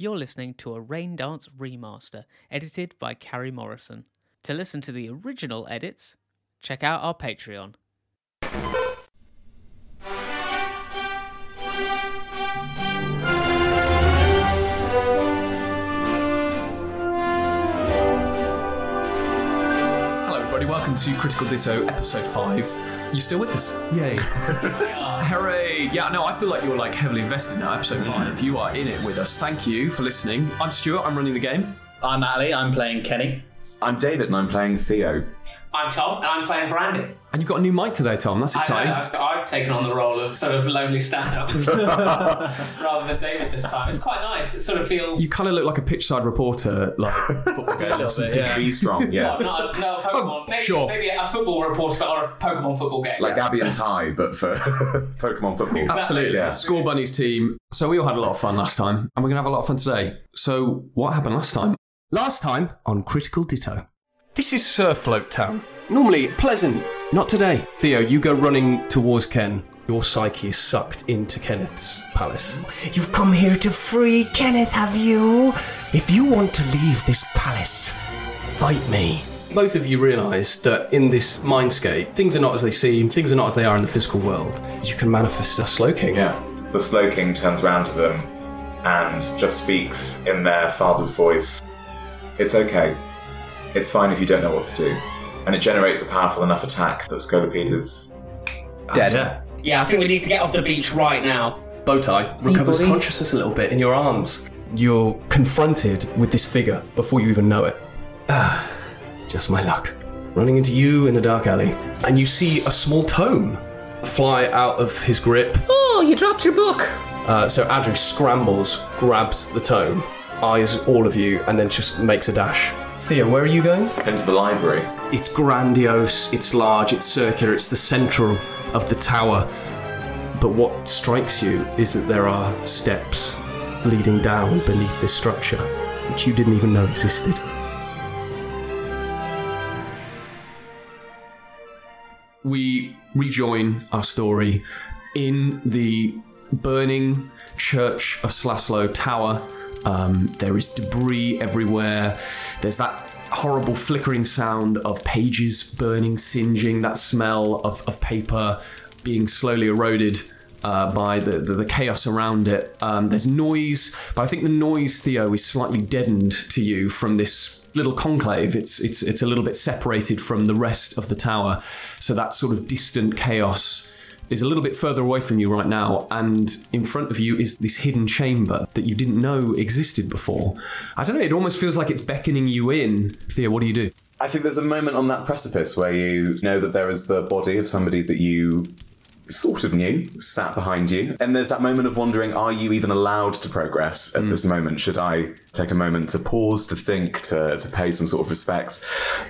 You're listening to a Rain Dance remaster edited by Carrie Morrison. To listen to the original edits, check out our Patreon. Hello, everybody. Welcome to Critical Ditto, episode five. You still with us? Yay! Hooray! Yeah, no, I feel like you're like heavily invested now. Episode five. Mm-hmm. You are in it with us. Thank you for listening. I'm Stuart. I'm running the game. I'm Ali, I'm playing Kenny. I'm David and I'm playing Theo. I'm Tom, and I'm playing Brandy. And you've got a new mic today, Tom. That's I exciting. know, I've, I've taken on the role of sort of lonely stand-up rather than David this time. It's quite nice. It sort of feels. You kind of look like a pitchside reporter, like football game or something. yeah. Be strong, yeah. Oh, not a, no, a oh, Pokemon. maybe, sure. maybe a football reporter or a Pokemon football game. Like Abby and Ty, but for Pokemon football. Absolutely. Yeah. Scorbunnies team. So we all had a lot of fun last time, and we're going to have a lot of fun today. So what happened last time? Last time on Critical Ditto. This is Surfloat Town. Um, normally pleasant. Not today. Theo, you go running towards Ken. Your psyche is sucked into Kenneth's palace. You've come here to free Kenneth, have you? If you want to leave this palace, fight me. Both of you realise that in this mindscape, things are not as they seem, things are not as they are in the physical world. You can manifest a Slow King. Yeah. The Slowking turns around to them and just speaks in their father's voice. It's okay. It's fine if you don't know what to do. And it generates a powerful enough attack that Scolipede is. Dead. Yeah, I think we need to get off the beach right now. Bowtie recovers buddy. consciousness a little bit in your arms. You're confronted with this figure before you even know it. Ah, just my luck. Running into you in a dark alley. And you see a small tome fly out of his grip. Oh, you dropped your book. Uh, so Adri scrambles, grabs the tome, eyes all of you, and then just makes a dash. Theo, where are you going? into the library. It's grandiose, it's large, it's circular, it's the central of the tower. But what strikes you is that there are steps leading down beneath this structure, which you didn't even know existed. We rejoin our story in the burning church of Slaslow Tower. Um, there is debris everywhere. There's that horrible flickering sound of pages burning, singeing, that smell of, of paper being slowly eroded uh, by the, the, the chaos around it. Um, there's noise, but I think the noise, Theo, is slightly deadened to you from this little conclave. It's, it's, it's a little bit separated from the rest of the tower. So that sort of distant chaos is a little bit further away from you right now, and in front of you is this hidden chamber that you didn't know existed before. I don't know, it almost feels like it's beckoning you in. Thea, what do you do? I think there's a moment on that precipice where you know that there is the body of somebody that you sort of knew sat behind you. And there's that moment of wondering are you even allowed to progress at hmm. this moment? Should I take a moment to pause, to think, to, to pay some sort of respect?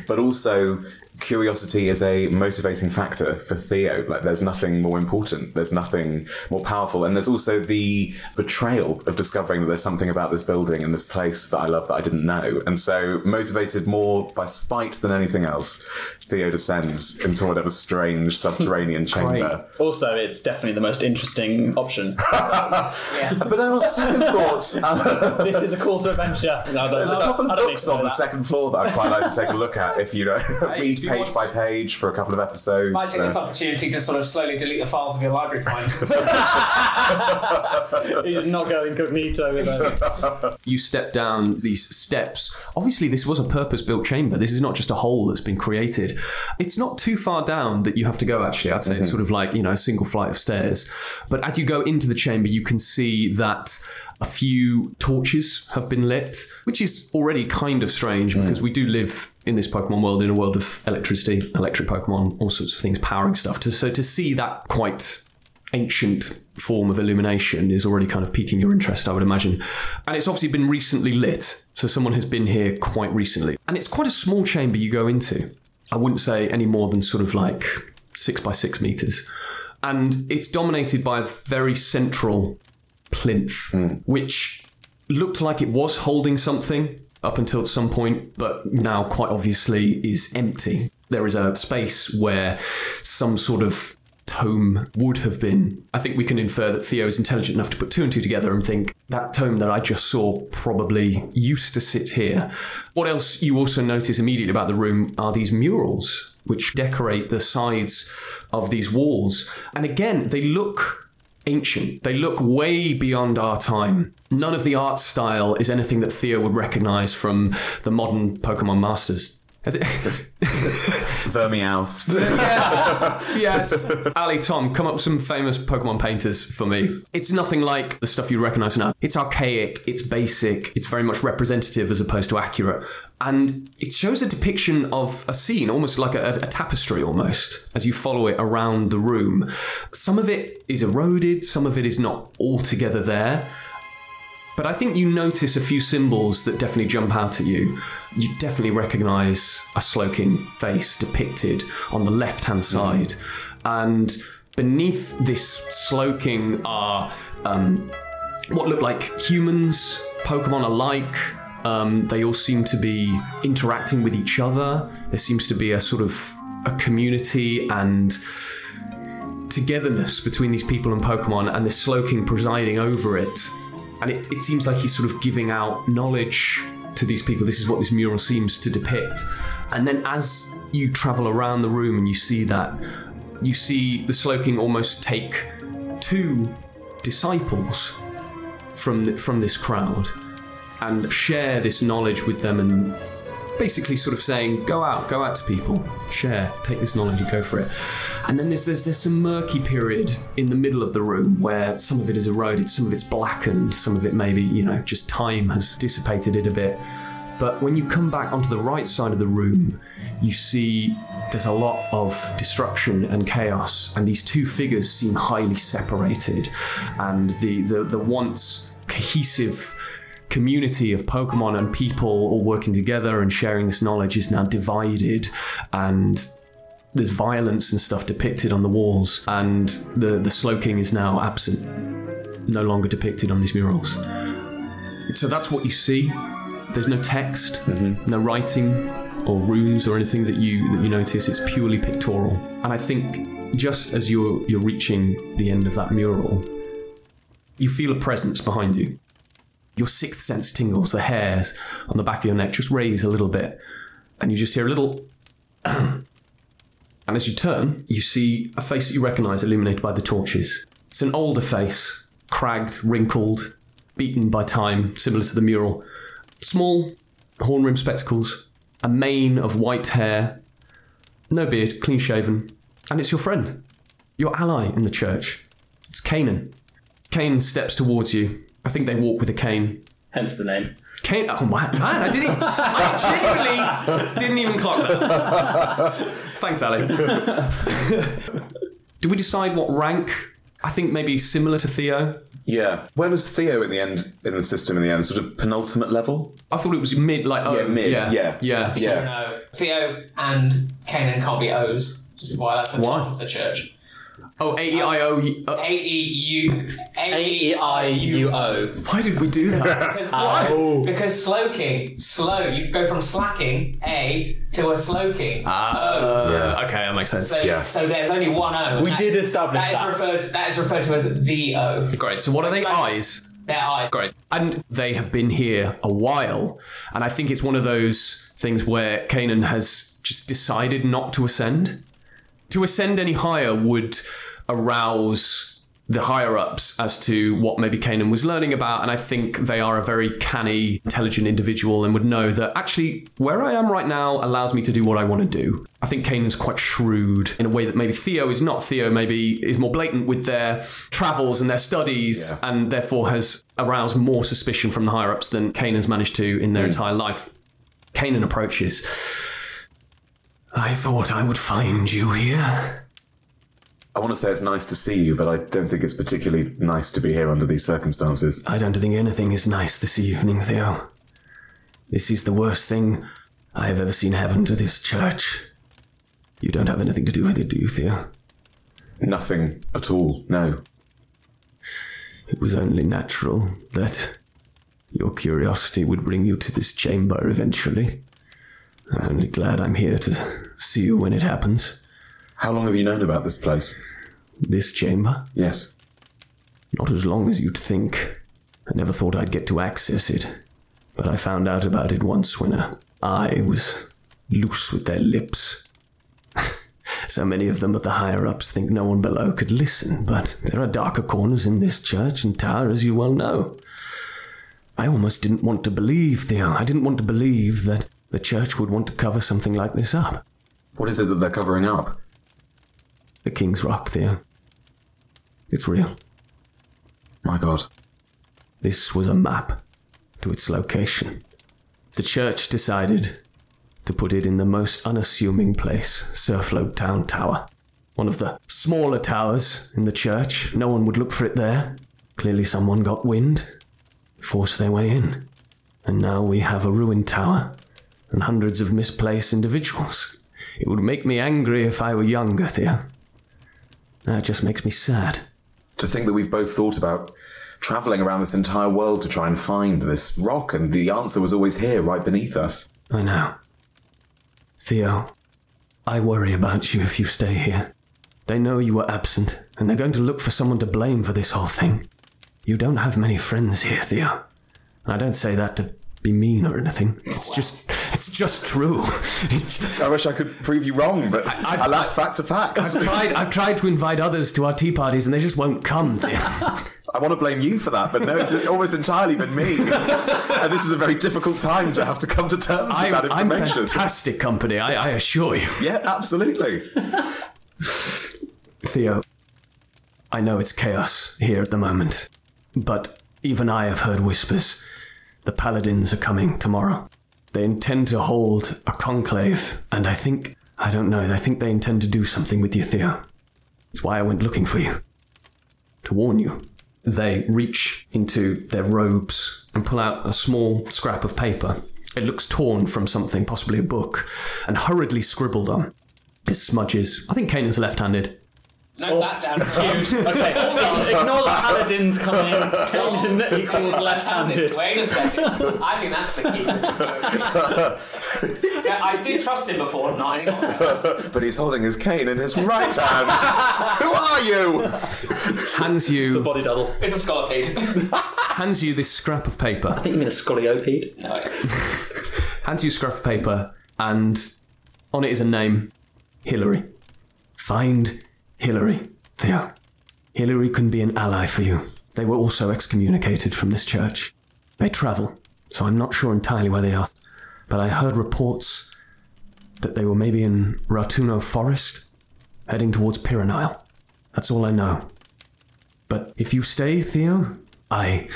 But also, curiosity is a motivating factor for Theo. Like, there's nothing more important, there's nothing more powerful. And there's also the betrayal of discovering that there's something about this building and this place that I love that I didn't know. And so, motivated more by spite than anything else, Theo descends into whatever strange subterranean chamber. Also, it's definitely the most interesting option. But then on second thoughts, uh, this is a call to adventure. No, there's a couple of books to know on the second floor that I'd quite like to take a look at if you know, read if you page by to. page for a couple of episodes. Might take this opportunity to sort of slowly delete the files of your library files. You're not going incognito with those. You step down these steps. Obviously, this was a purpose built chamber. This is not just a hole that's been created. It's not too far down that you have to go, actually. I'd say it's mm-hmm. sort of like, you know, a single flight of stairs. But as you go into the chamber, you can see that a few torches have been lit, which is already kind of strange mm. because we do live in this Pokemon world in a world of electricity, electric Pokemon, all sorts of things powering stuff. So to see that quite ancient form of illumination is already kind of piquing your interest, I would imagine. And it's obviously been recently lit, so someone has been here quite recently. And it's quite a small chamber you go into. I wouldn't say any more than sort of like six by six meters. And it's dominated by a very central plinth, hmm. which looked like it was holding something up until some point, but now quite obviously is empty. There is a space where some sort of tome would have been. I think we can infer that Theo is intelligent enough to put two and two together and think that tome that I just saw probably used to sit here. What else you also notice immediately about the room are these murals which decorate the sides of these walls. And again, they look ancient. They look way beyond our time. None of the art style is anything that Theo would recognize from the modern Pokemon Masters. Has it? Vermeowth. yes, yes. Ali, Tom, come up with some famous Pokemon painters for me. It's nothing like the stuff you recognize now. It's archaic, it's basic, it's very much representative as opposed to accurate. And it shows a depiction of a scene, almost like a, a tapestry, almost, as you follow it around the room. Some of it is eroded, some of it is not altogether there. But I think you notice a few symbols that definitely jump out at you. You definitely recognize a Slowking face depicted on the left hand side. And beneath this Slowking are um, what look like humans, Pokemon alike. Um, they all seem to be interacting with each other. There seems to be a sort of a community and togetherness between these people and Pokemon, and this Slowking presiding over it. And it, it seems like he's sort of giving out knowledge to these people. This is what this mural seems to depict. And then as you travel around the room and you see that, you see the Slowking almost take two disciples from the, from this crowd and share this knowledge with them and basically sort of saying, go out, go out to people, share, take this knowledge and go for it. And then there's, there's there's some murky period in the middle of the room where some of it is eroded, some of it's blackened, some of it maybe, you know, just time has dissipated it a bit. But when you come back onto the right side of the room, you see there's a lot of destruction and chaos, and these two figures seem highly separated. And the, the, the once cohesive community of Pokemon and people all working together and sharing this knowledge is now divided, and there's violence and stuff depicted on the walls, and the, the Slowking is now absent, no longer depicted on these murals. So that's what you see. There's no text, mm-hmm. no writing or runes or anything that you that you notice. It's purely pictorial. And I think just as you're you're reaching the end of that mural, you feel a presence behind you. Your sixth sense tingles. The hairs on the back of your neck just raise a little bit, and you just hear a little. and as you turn, you see a face that you recognise illuminated by the torches. It's an older face, cragged, wrinkled, beaten by time, similar to the mural. Small, horn rimmed spectacles, a mane of white hair, no beard, clean shaven, and it's your friend, your ally in the church. It's Kanan. Kanan steps towards you. I think they walk with a cane. Hence the name. Kane, oh man, man, I didn't, I genuinely didn't even clock that. Thanks, Ali. Did we decide what rank? I think maybe similar to Theo. Yeah. Where was Theo in the end, in the system in the end? Sort of penultimate level? I thought it was mid, like oh, Yeah, mid, yeah. yeah, yeah. Yeah. No, Theo and Kanan can't be O's, which is why that's the Why? top of the church. Oh, A E I O. uh, A E U A E I U O. Why did we do that? Because, uh, because slowking, slow, you go from slacking A to a slowking. Uh, Okay, that makes sense. so, yeah. so there's only one O. We That- did establish that is referred that is referred to as the O. Great. So what are they? Eyes. Their eyes. Great. And they have been here a while. And I think it's one of those things where Kanan has just decided not to ascend. To ascend any higher would arouse the higher ups as to what maybe Kanan was learning about. And I think they are a very canny, intelligent individual and would know that actually where I am right now allows me to do what I want to do. I think Kanan's quite shrewd in a way that maybe Theo is not. Theo maybe is more blatant with their travels and their studies Yeah. and therefore has aroused more suspicion from the higher ups than Kanan's managed to in their hmm. entire life. Kanan approaches. I thought I would find you here. I want to say it's nice to see you, but I don't think it's particularly nice to be here under these circumstances. I don't think anything is nice this evening, Theo. This is the worst thing I have ever seen happen to this church. You don't have anything to do with it, do you, Theo? Nothing at all, no. It was only natural that your curiosity would bring you to this chamber eventually. I'm only glad I'm here to see you when it happens. How long have you known about this place? This chamber? Yes. Not as long as you'd think. I never thought I'd get to access it. But I found out about it once when a eye was loose with their lips. so many of them at the higher ups think no one below could listen, but there are darker corners in this church and tower, as you well know. I almost didn't want to believe, Theo. I didn't want to believe that the church would want to cover something like this up. What is it that they're covering up? The King's Rock, Theo. It's real. My God. This was a map to its location. The church decided to put it in the most unassuming place, Surfloat Town Tower. One of the smaller towers in the church. No one would look for it there. Clearly, someone got wind, forced their way in. And now we have a ruined tower and hundreds of misplaced individuals. It would make me angry if I were younger, Theo. That just makes me sad. To think that we've both thought about traveling around this entire world to try and find this rock, and the answer was always here, right beneath us. I know. Theo, I worry about you if you stay here. They know you were absent, and they're going to look for someone to blame for this whole thing. You don't have many friends here, Theo. And I don't say that to be mean or anything. It's just, it's just true. It's, I wish I could prove you wrong, but I've- alas, facts are facts. I've tried, I've tried to invite others to our tea parties, and they just won't come, I want to blame you for that, but no, it's almost entirely been me. and this is a very difficult time to have to come to terms I'm, that I'm fantastic company, I, I assure you. yeah, absolutely. Theo, I know it's chaos here at the moment, but even I have heard whispers. The paladins are coming tomorrow. They intend to hold a conclave, and I think, I don't know, I think they intend to do something with you, Theo. That's why I went looking for you. To warn you. They reach into their robes and pull out a small scrap of paper. It looks torn from something, possibly a book, and hurriedly scribbled on. It smudges. I think Kanan's left handed. Note that down. Oh. Cute. Okay, ignore the paladins coming. In. Kanan equals left-handed. Wait a second. I think that's the key. yeah, I did trust him before, not anymore. But he's holding his cane in his right hand. Who are you? Hands you, the Body double. It's a scolopede. hands you this scrap of paper. I think you mean a scoliopede. No. hands you a scrap of paper, and on it is a name Hillary. Find Hillary, Theo. Hillary can be an ally for you. They were also excommunicated from this church. They travel, so I'm not sure entirely where they are. But I heard reports that they were maybe in Ratuno Forest, heading towards Pyrenile. That's all I know. But if you stay, Theo, I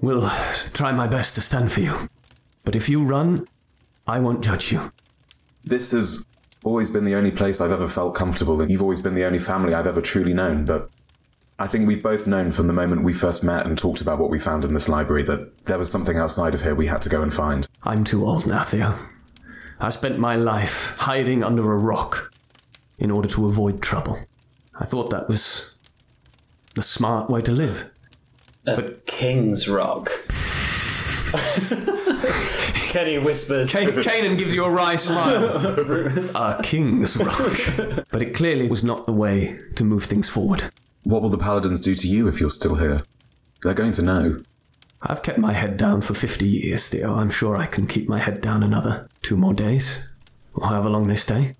will try my best to stand for you. But if you run, I won't judge you. This has always been the only place I've ever felt comfortable in. You've always been the only family I've ever truly known, but I think we've both known from the moment we first met and talked about what we found in this library that there was something outside of here we had to go and find. I'm too old now, Theo. I spent my life hiding under a rock in order to avoid trouble. I thought that was the smart way to live. A King's Rock. Kenny whispers. Kanan gives you a wry smile. a king's rock. But it clearly was not the way to move things forward. What will the paladins do to you if you're still here? They're going to know. I've kept my head down for 50 years, Theo. I'm sure I can keep my head down another two more days, or however long they stay.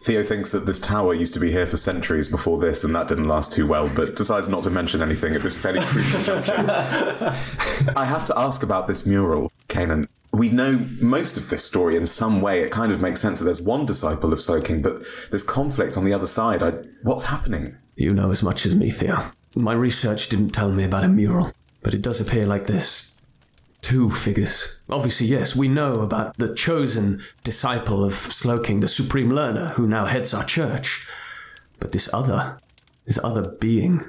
Theo thinks that this tower used to be here for centuries before this, and that didn't last too well, but decides not to mention anything at this fairly crucial juncture. I have to ask about this mural, Kanan. We know most of this story in some way. It kind of makes sense that there's one disciple of Slowking, but there's conflict on the other side. I, what's happening? You know as much as me, Theo. My research didn't tell me about a mural, but it does appear like this. two figures. Obviously, yes, we know about the chosen disciple of Slowking, the supreme learner who now heads our church. But this other, this other being,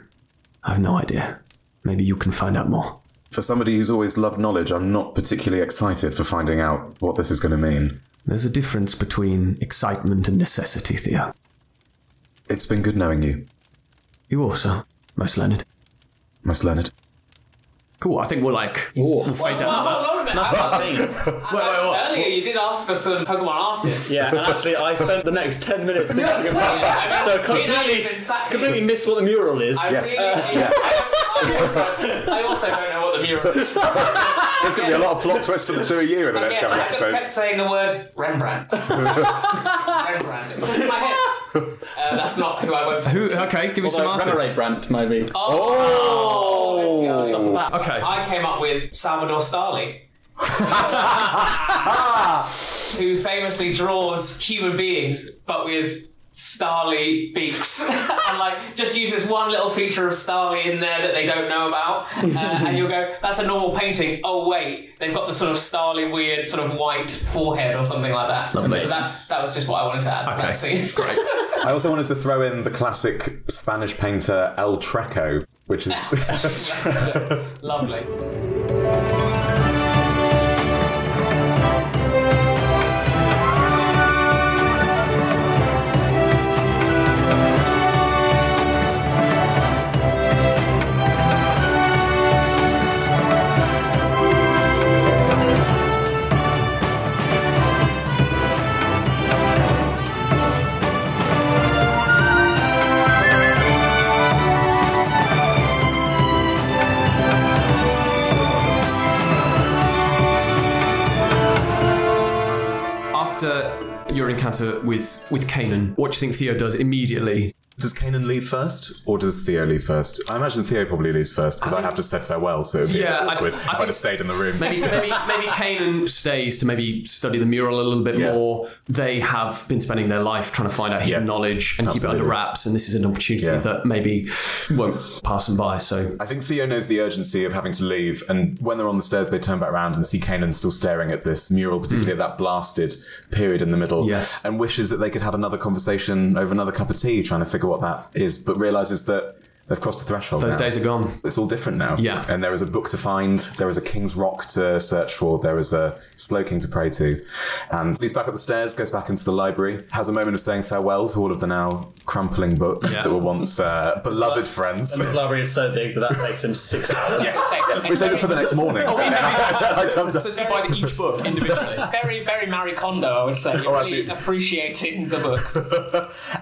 I have no idea. Maybe you can find out more. For somebody who's always loved knowledge, I'm not particularly excited for finding out what this is going to mean. There's a difference between excitement and necessity, Theo. It's been good knowing you, You also, most learned. most learned. Cool, I think we're like. Ooh. We'll fade Well, down. hold on a mean, That's I- what I mean. Earlier, you did ask for some Pokemon artists. Yeah, and actually, I spent the next 10 minutes thinking about Yeah, So I mean, me completely- have Completely missed what the mural is. I really, uh, yeah. I, also, I also don't know what the mural is. There's going to be a lot of plot twists for the two of you in the next Again, couple I of just kept episodes. saying the word Rembrandt. Rembrandt. Just in my head. Uh, that's not who I went for. Who? Okay, give me some Although artists. Rembrandt, maybe. Oh! Just off the bat. Okay. I came up with Salvador Stali. who famously draws human beings but with starly beaks. And like just use this one little feature of starly in there that they don't know about uh, and you'll go that's a normal painting. Oh wait they've got the sort of starly weird sort of white forehead or something like that. Lovely. so that that was just what I wanted to add to Okay, that scene. great. I also wanted to throw in the classic Spanish painter El Treco, which is lovely After your encounter with with Kanan, what do you think Theo does immediately? Does Kanan leave first, or does Theo leave first? I imagine Theo probably leaves first because I, have to say farewell, so it'd be Yeah, I- awkward I if I'd have stayed in the room. Maybe maybe maybe Kanan stays to maybe study the mural a little bit Yeah. more. They have been spending their life trying to find out hidden Yeah. knowledge and keep it under wraps, and this is an opportunity Yeah. that maybe won't pass them by. So I think Theo knows the urgency of having to leave, and when they're on the stairs, they turn back around and see Kanan still staring at this mural, particularly mm. at that blasted period in the middle. Yes. And wishes that they could have another conversation over another cup of tea, trying to figure what that is, but realizes that they've crossed the threshold. those now. days are gone. It's all different now. Yeah. And there is a book to find, there is a King's Rock to search for, there is a Slowking to pray to. And he's back up the stairs, goes back into the library, has a moment of saying farewell to all of the now crumpling books Yeah. that were once uh, beloved friends. And his library is so big that that takes him six hours. We takes it for the next morning. Says goodbye to each book individually. very very Marie Kondo I would say Oh, really see. appreciating the books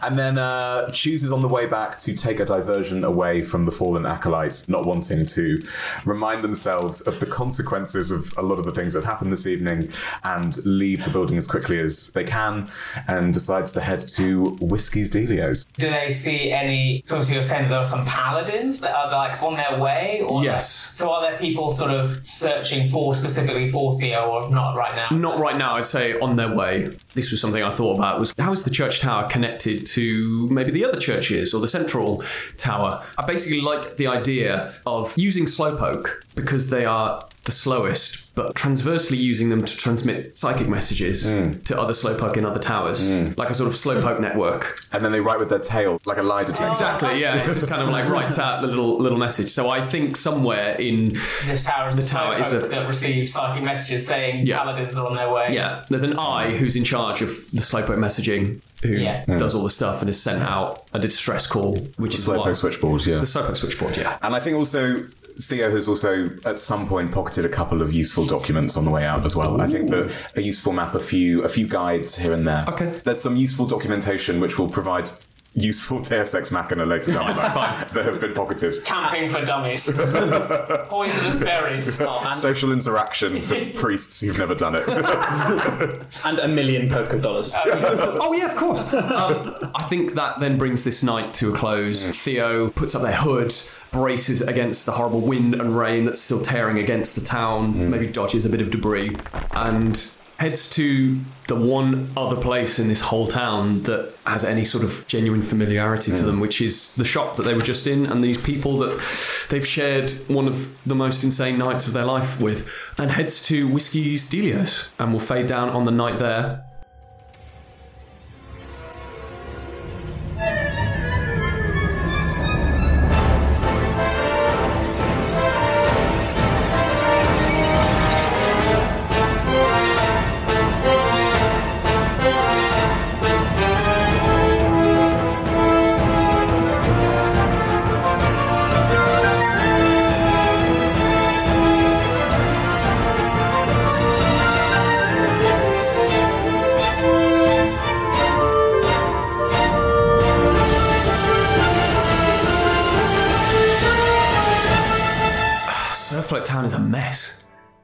and then uh, chooses on the way back to take a diversion away from the fallen acolyte, not wanting to remind themselves of the consequences of a lot of the things that have happened this evening and leave the building as quickly as they can and decides to head to Whiskey's Delios. do they see any so you're saying that there are some paladins that are like on their way or Yes. so are there people sort of searching for specifically for Theo or not right now Not right now, I'd say on their way. This was something I thought about was how is the church tower connected to maybe the other churches or the central tower? I basically like the idea of using Slowpoke because they are the slowest, but transversely using them to transmit psychic messages hmm. to other Slowpoke in other towers, hmm. like a sort of Slowpoke network. And then they write with their tail like a lie detector. Exactly, yeah. It just kind of like writes out the little little message. So I think somewhere in this tower is The the, tower tower is a- that receives psychic messages saying Yeah. paladins are on their way Yeah, there's an eye who's in charge of the Slowpoke messaging, who Yeah. Hmm. does all the stuff and is sent out a distress call, which is Slowpoke what switchboard, yeah. the Slowpoke switchboard. Yeah, And I think also Theo has also at some point pocketed a couple of useful documents on the way out as well. I think that a useful map, a few a few guides here and there. Okay. There's some useful documentation which will provide useful Deus Ex Machina later down the line that have been pocketed. camping for dummies poisonous berries oh. Social interaction for priests who've never done it. And a million poker dollars. Oh yeah, of course. um, I think that then brings this night to a close. Theo puts up their hood, braces against the horrible wind and rain that's still tearing against the town. Maybe dodges a bit of debris and heads to the one other place in this whole town that has any sort of genuine familiarity to them, which is the shop that they were just in and these people that they've shared one of the most insane nights of their life with, and heads to Whiskey's Delios and will fade down on the night there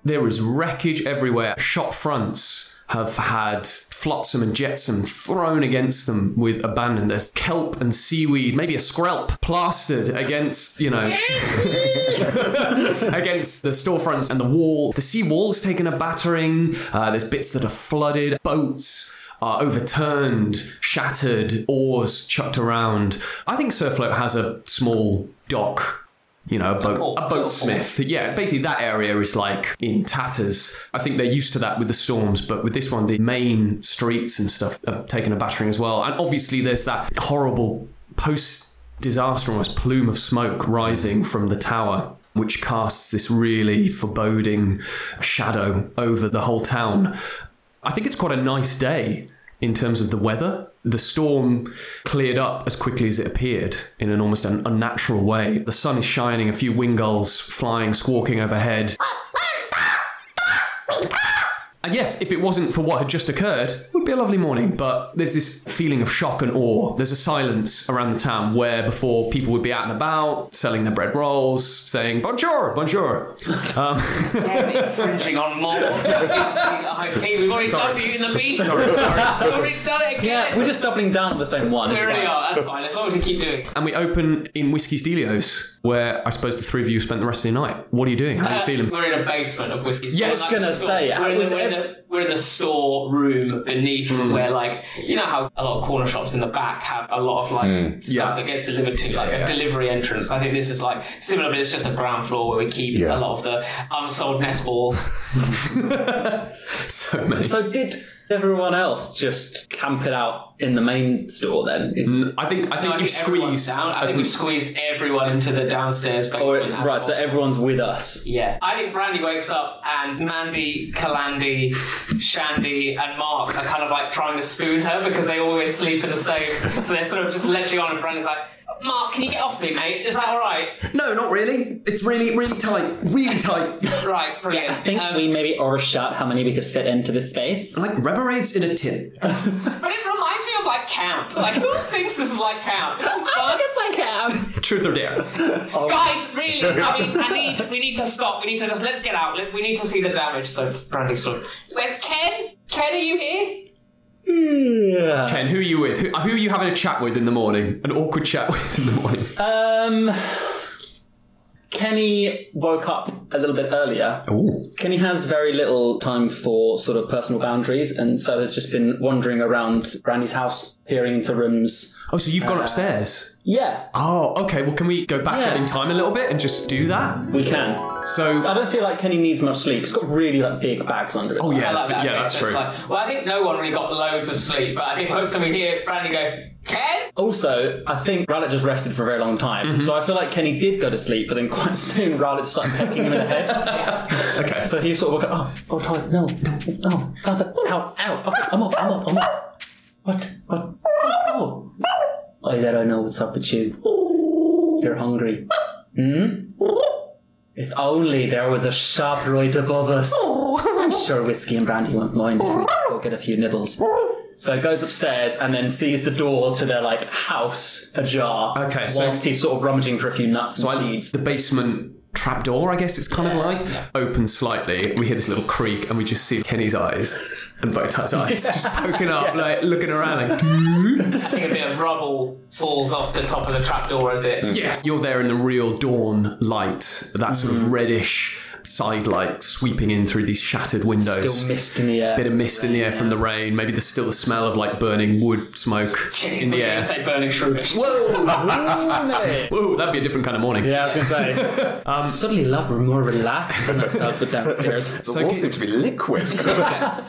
There is wreckage everywhere. Shop fronts have had flotsam and jetsam thrown against them with abandon. There's kelp and seaweed, maybe a skrelp plastered against, you know, against the storefronts and the wall. The sea wall's taken a battering. Uh, there's bits that are flooded. Boats are overturned, shattered, oars chucked around. I think Surfloat has a small dock. You know, a boat, a boatsmith. Yeah, basically that area is like in tatters. I think they're used to that with the storms, but with this one, the main streets and stuff have taken a battering as well. And obviously, there's that horrible post disaster almost plume of smoke rising from the tower, which casts this really foreboding shadow over the whole town. I think it's quite a nice day in terms of the weather. The storm cleared up as quickly as it appeared in an almost un- unnatural way. The sun is shining, a few wingulls flying, squawking overhead. And yes, if it wasn't for what had just occurred, it would be a lovely morning. But there's this feeling of shock and awe. There's a silence around the town where before people would be out and about, selling their bread rolls, saying bonjour, bonjour. Um, Yeah, infringing on more. IP. We've already done Beauty and the Beast. Sorry, sorry. We've already done it again. Yeah, we're just doubling down on the same one. we It's really fine. are. That's fine. As long as you keep doing. and we open in Whiskey's Delios, where I suppose the three of you spent the rest of the night. What are you doing? How are you Uh, feeling? We're in a basement of whiskey's. Yes, We're I was gonna store- say, we're in, was the, we're, in ev- the, we're in the store room beneath where, like, you know how a lot of corner shops in the back have a lot of like stuff Yeah. that gets delivered to, like Yeah, a delivery entrance. I think this is like similar, but it's just a ground floor where we keep Yeah. a lot of the unsold nest balls. So many. So did everyone else just camp it out in the main store then? Is, mm, I think I think No, you've squeezed. down. I as think we- we squeezed everyone into the downstairs oh, basement. as right, so everyone's with us. Yeah. I think Brandy wakes up and Mandy, Kalandi, Shandy, and Mark are kind of like trying to spoon her because they always sleep in the same. So they're sort of just literally on, and Brandy's like, Mark, can you get off me, mate? Is that alright? No, not really. It's really, really tight. Really tight. Right, brilliant. Yeah, I think Um, we maybe overshot how many we could fit into this space. like Reborades in a tin. But it reminds me of like camp. Like, who thinks this is like camp? It's fun. like camp. Truth or dare? Guys, really, I mean, I need, we need to stop. We need to just, let's get out. We need to see the damage. So, Brandy sort of, where's Ken? Ken, are you here? Yeah. Ken, who are you with? Who, who are you having a chat with in the morning? An awkward chat with in the morning. Um, Kenny woke up a little bit earlier. Ooh. Kenny has very little time for sort of personal boundaries, and so has just been wandering around Brandy's house, peering into rooms. Oh, so you've gone upstairs. Yeah, Oh, okay. Well, can we go back Yeah. in time a little bit and just do that? we can. So, I don't feel like Kenny needs much sleep. He's got really like big bags under it. oh yeah, like that. yeah, that's true. Like, well, I think no one really got loads of sleep, but I think most of we hear Brandy go, Ken? Also, I think Rowlet just rested for a very long time, Mm-hmm. so I feel like Kenny did go to sleep, but then quite soon Rowlet started pecking him in the head. Okay. So he sort of woke up. Oh, oh, Todd, no, no, no, stop it! Ow, ow! Okay, I'm up, I'm up, I'm up. What? What? Oh, I let her know what's up with you. You're hungry. Hmm. If only there was a shop right above us. I'm sure whiskey and brandy won't mind if we go get a few nibbles. So he goes upstairs and then sees the door to their like house ajar. Okay, so- whilst he's sort of rummaging for a few nuts and So I, seeds. the basement trapdoor, I guess it's kind of like, opens slightly. We hear this little creak, and we just see Kenny's eyes and Bowtie's eyes just poking up, like looking around, like, I think a bit of rubble falls off the top of the trapdoor as it. yes, you're there in the real dawn light, that sort of mm. reddish side light sweeping in through these shattered windows. Still mist in the air. Bit of mist in the air from the rain. Maybe there's still the smell of like burning wood smoke in the air. Say burning shrooms. Whoa! Whoa! That'd be a different kind of morning. Yeah, I was going to say. Um, Suddenly a lot more relaxed than I felt with downstairs. The So walls can- seem to be liquid.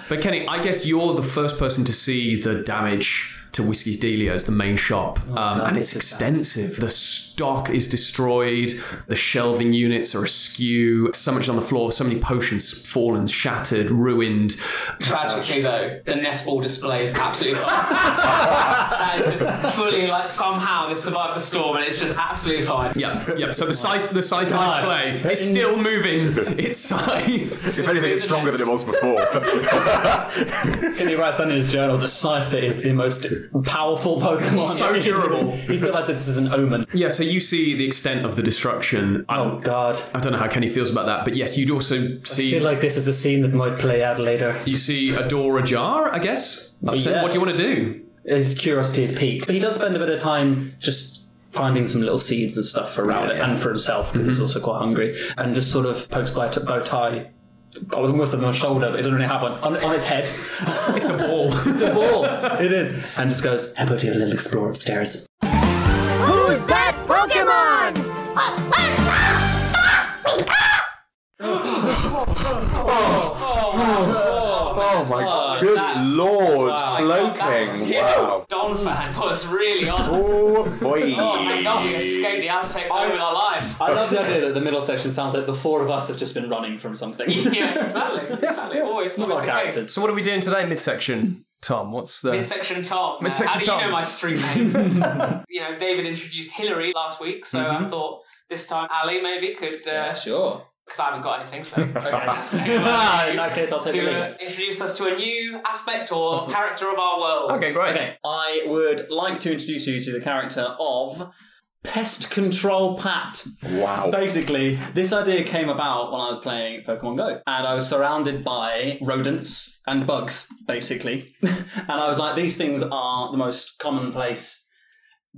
But Kenny, I guess you're the first person to see the damage to Whiskey's Delia's, the main shop, um, God, and it's extensive. The stock is destroyed. The shelving units are askew. So much on the floor. So many potions fallen, shattered, ruined. Tragically, though, the nest ball display is absolutely fine. that is just fully like somehow they survived the storm, and it's just absolutely fine. Yeah, yeah. So the scythe, the scythe God. display is still moving its scythe. if anything, it's stronger than it was before. Kenny writes down in his journal, the scythe is the most Powerful Pokemon. So durable. he as this is an omen. Yeah, so you see the extent of the destruction. I, Oh God. I don't know how Kenny feels about that, but yes, you'd also see. I feel like this is a scene that might play out later. you see a door ajar, I guess. Upset. Yeah. What do you want to do? His curiosity is peaked. But he does spend a bit of time just finding some little seeds and stuff for Rabbit yeah. and for himself because he's mm-hmm. also quite hungry. And just sort of pokes by a bow tie. I was almost on his shoulder, but it doesn't really happen. On, on his head. It's a ball. it's a ball. It is. And just goes, How about you have a little explore upstairs? Who's that Pokemon? Oh Oh my Oh, good lord, That- floating. that Wow. Donphan was really on. Oh boy. Oh my god, we escaped the Aztec over with our lives. I love the idea that the middle section sounds like the four of us have just been running from something. yeah, exactly. Exactly. Oh, always, Not always our the characters. case. so what are we doing today, midsection? Tom, what's the. Midsection Tom. Midsection How do Tom. you know my stream name? you know, David introduced Hillary last week, so I mm-hmm. thought this time Ali maybe could, uh, because sure. I haven't got anything, so okay, that's In that case, I'll take the to lead. uh, introduce us to a new aspect or character of our world. Okay, great. Okay, I would like to introduce you to the character of Pest Control Pat. Wow. Basically, this idea came about when I was playing Pokemon Go, and I was surrounded by rodents and bugs, basically. and I was like, these things are the most commonplace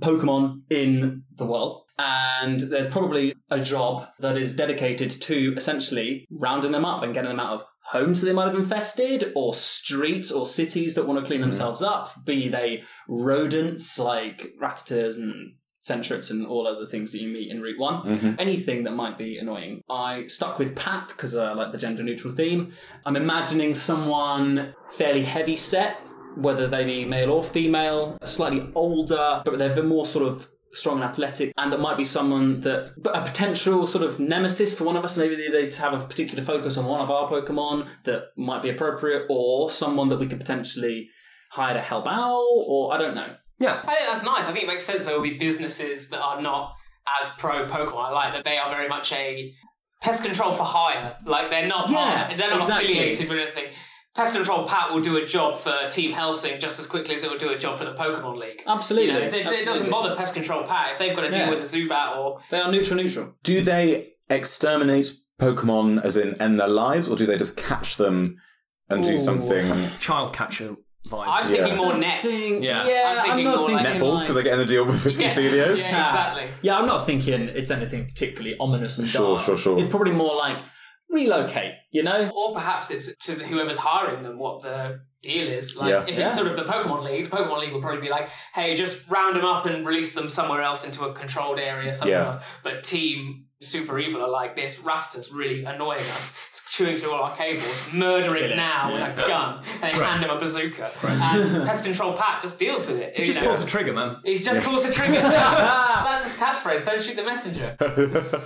Pokemon in the world. And there's probably a job that is dedicated to essentially rounding them up and getting them out of homes that they might have infested, or streets or cities that want to clean mm-hmm. themselves up, be they rodents like Rattatas and Sentrets and all other things that you meet in Route One. Mm-hmm. Anything that might be annoying. I stuck with Pat because uh, I like the gender neutral theme. I'm imagining someone fairly heavy set, whether they be male or female, slightly older, but they're more sort of strong and athletic, and that might be someone that, a potential sort of nemesis for one of us. Maybe they, they have a particular focus on one of our Pokemon that might be appropriate, or someone that we could potentially hire to help out, or I don't know. Yeah. I think that's nice. I think it makes sense there will be businesses that are not as pro Pokemon. I like that they are very much a pest control for hire. Like they're not Yeah, they're not exactly. affiliated with anything. Pest Control Pat will do a job for Team Helsing just as quickly as it will do a job for the Pokemon League. Absolutely. You know, if it, it doesn't bother Pest Control Pat if they've got to deal Yeah. with a Zubat or They are neutral, neutral. Do they exterminate Pokemon as in end their lives, or do they just catch them and do something Child catcher vibes. I'm thinking Yeah. more nets. Thing- Yeah. yeah, I'm I'm, thinking not more like thinking netballs like, because they're getting a deal with Frisky Yeah. Studios? Yeah, exactly. Yeah, I'm not thinking it's anything particularly ominous and Sure, dark. sure, sure. It's probably more like relocate. You know? Or perhaps it's to whoever's hiring them what the deal is. Like Yeah. if Yeah. it's sort of the Pokemon League, the Pokemon League will probably be like, hey, just round them up and release them somewhere else into a controlled area somewhere Yeah. else. But Team Super Evil are like this Rasta's really annoying us. It's chewing through all our cables. Murder it now with a gun and then hand him a bazooka. And Pest Control Pat just deals with it. He Just know. pulls the trigger, man. He's just pulls the trigger. That's his catchphrase. Don't shoot the messenger.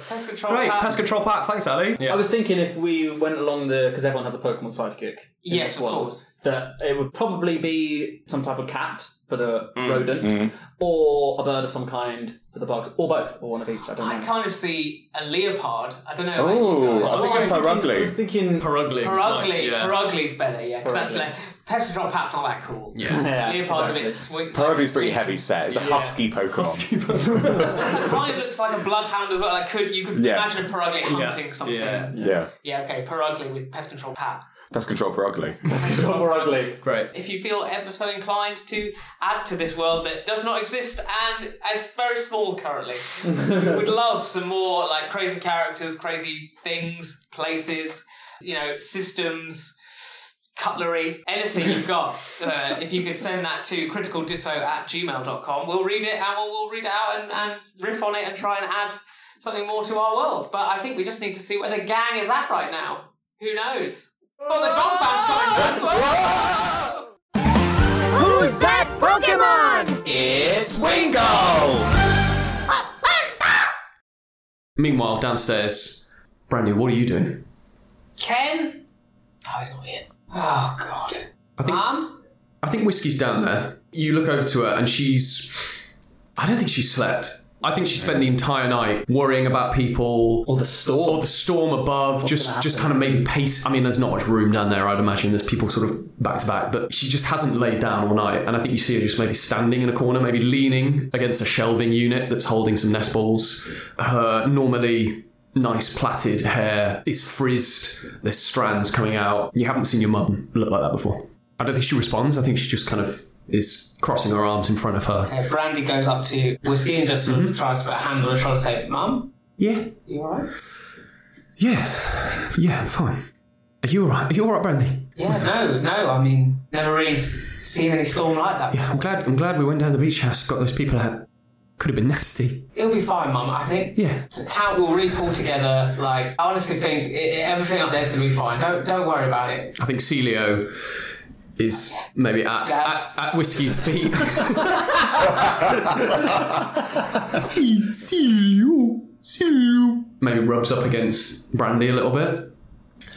Pest Control Great. Pat. Pest control pat. Thanks, Ali. Yeah. I was thinking if we went along the because everyone has a Pokemon sidekick. Yes, this of course. That it would probably be some type of cat for the Mm. rodent, or a bird of some kind for the bugs, or both, or one of each. I don't I know. kind of see a leopard. I don't know. about Oh, you I guys. was thinking Purugly. I was Purugly. thinking Purugly. Purugly. Yeah. Purugly's better, yeah. Because that's like Pest Control Pat's not that cool. Yeah. Yeah, Leopard's exactly. a bit sweet. Purugly's pretty heavy set. It's a husky Pokemon. It kind of looks like a bloodhound as well. Like could you could Yeah. imagine a Purugly hunting something? Yeah. Yeah. Yeah. okay. Purugly with Pest Control Pat. Pest control Purugly. ugly. Great. If you feel ever so inclined to add to this world that does not exist and is very small currently, we would love some more like crazy characters, crazy things, places, you know, systems, cutlery, anything you've got. Uh, if you could send that to criticalditto at gmail.com, we'll read it and we'll, we'll read it out and, and riff on it and try and add something more to our world. But I think we just need to see where the gang is at right now. Who knows? Oh, the Donphans coming! Who's that Pokemon? It's Wingo! Meanwhile, downstairs, Brandy, what are you doing? Ken? Oh, he's not here. Oh, God. I think Mum? I think Whiskey's down there. You look over to her, and she's. I don't think she's slept. I think she spent the entire night worrying about people. Or the storm. Or the storm above, just just kind of maybe pace. I mean, there's not much room down there. I'd imagine there's people sort of back to back, but she just hasn't laid down all night. And I think you see her just maybe standing in a corner, maybe leaning against a shelving unit that's holding some nest balls. Her normally nice plaited hair is frizzed. There's strands coming out. You haven't seen your mum look like that before. I don't think she responds. I think she just kind of is crossing her arms in front of her. Uh, Brandy goes up to Whiskey and just sort Mm-hmm. of tries to put a hand on her shoulder and say, Mum, Yeah, you alright? yeah, yeah, fine. Are you alright? Are you alright, Brandy? Yeah, no, no, I mean, never really seen any storm like that. Yeah, I'm glad. I'm glad we went down the beach house. Got those people out. Could have been nasty. It'll be fine, Mum. I think Yeah. the town will really pull together. Like, I honestly think i i- everything up there's going to be fine. Don't don't worry about it. I think Celio is maybe at, at, at Whiskey's feet. See you, see you. Maybe rubs up against Brandy a little bit.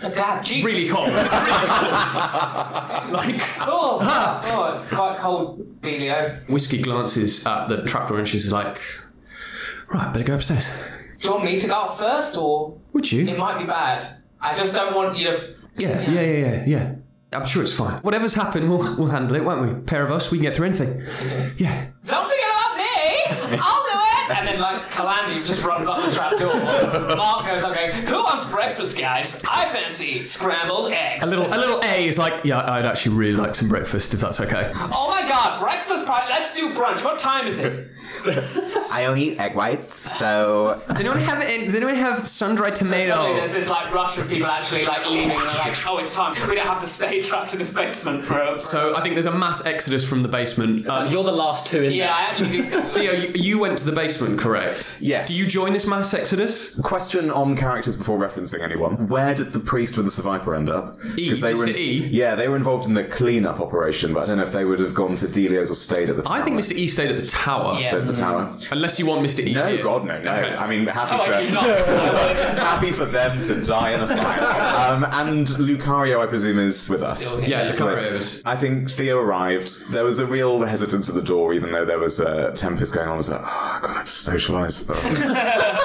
Dad, Jesus. Really cold. It's really cold. like Oh, oh, it's quite cold, Delio. Whiskey glances at the trapdoor and she's like, "Right, better go upstairs." Do you want me to go up first, or Would you? it might be bad? I just don't want you to. Yeah, yeah, yeah, yeah, yeah. I'm sure it's fine. Whatever's happened, we'll, we'll handle it, won't we? Pair of us, we can get through anything. Yeah. Don't forget about me! I'll do it! And then, like, Kalandi just runs up the trap door. Mark goes, okay, who wants breakfast, guys? I fancy scrambled eggs. A little, a little A is like, yeah, I'd actually really like some breakfast if that's okay. Oh my god, breakfast party. Let's do brunch. What time is it? I only eat egg whites, so Does anyone have? Does anyone have sun-dried Suddenly tomato? there's this like rush of people actually like leaving and they're like, oh, it's time. We don't have to stay trapped in this basement for. for So I think there's a mass exodus from the basement. Uh, You're the last two in there. yeah, I actually do. Theo, you, you went to the basement, correct? Yes. Do you join this mass exodus? Question on characters before referencing anyone. Where did the priest with the survivor end up? E, they were Mr. E? Yeah, they were involved in the cleanup operation, but I don't know if they would have gone to Delio's or stayed at the tower. I think Mr. E stayed at the tower. Yeah. Stayed at the tower. Unless you want Mr. E. No, here. God, no, no. Okay. I mean, happy Oh, for not. happy for them to die in a fire. um, and Lucario, I presume, is with us. Still here. Yeah, So Lucario's. I think Theo arrived. There was a real hesitance at the door, even though there was a tempest going on. I was like, oh, God, I have socialise.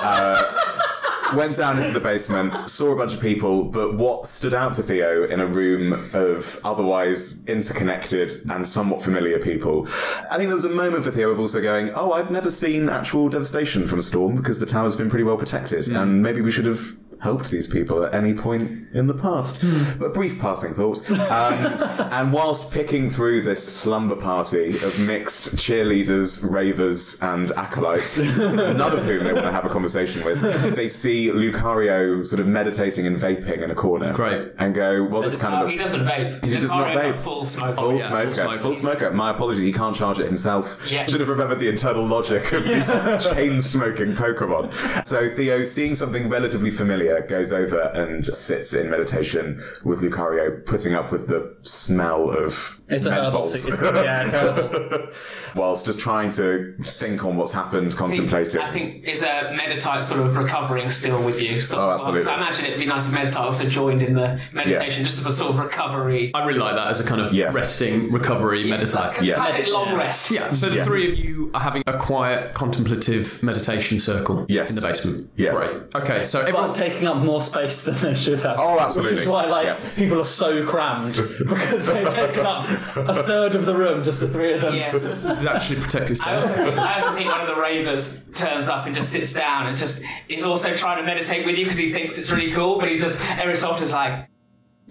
uh, went down into the basement, saw a bunch of people, but what stood out to Theo in a room of otherwise interconnected and somewhat familiar people, I think there was a moment for Theo of also going, oh, I've never seen actual devastation from a storm because the tower's been pretty well protected, and maybe we should have helped these people at any point in the past. A brief passing thought. Um, and whilst picking through this slumber party of mixed cheerleaders, ravers, and acolytes, none of whom they want to have a conversation with, they see Lucario sort of meditating and vaping in a corner. Great. And go, well, this kind of looks. he doesn't vape. He does not Lucario's a vape. Full smoker. Full, yeah, full smoker, smoker. full smoker. My apologies, he can't charge it himself. Yeah. Should have remembered the internal logic of these chain smoking Pokemon. So Theo, seeing something relatively familiar, goes over and sits in meditation with Lucario, putting up with the smell of It's a herbal menthols. secret. Yeah, it's herbal. Whilst just trying to think on what's happened, I think- contemplating. I think is a Meditite sort of recovering still with you. So, Oh, absolutely. So I imagine it'd be nice if Meditite also joined in the meditation, just as a sort of recovery. I really like that as a kind of Yeah. resting, recovery, meditate. Yeah. Classic long rest. Yeah, so the Yeah. three of you are having a quiet, contemplative meditation circle Yes. in the basement. Yeah. Great. Okay, so But everyone. taking up more space than they should have. Oh, absolutely. Which is why, like, Yeah. people are so crammed because they've taken up a third of the room, just the three of them. Yeah. This is actually protected I space. also, I also think one of the ravers turns up and just sits down and just is also trying to meditate with you because he thinks it's really cool, but he's just every so often is like,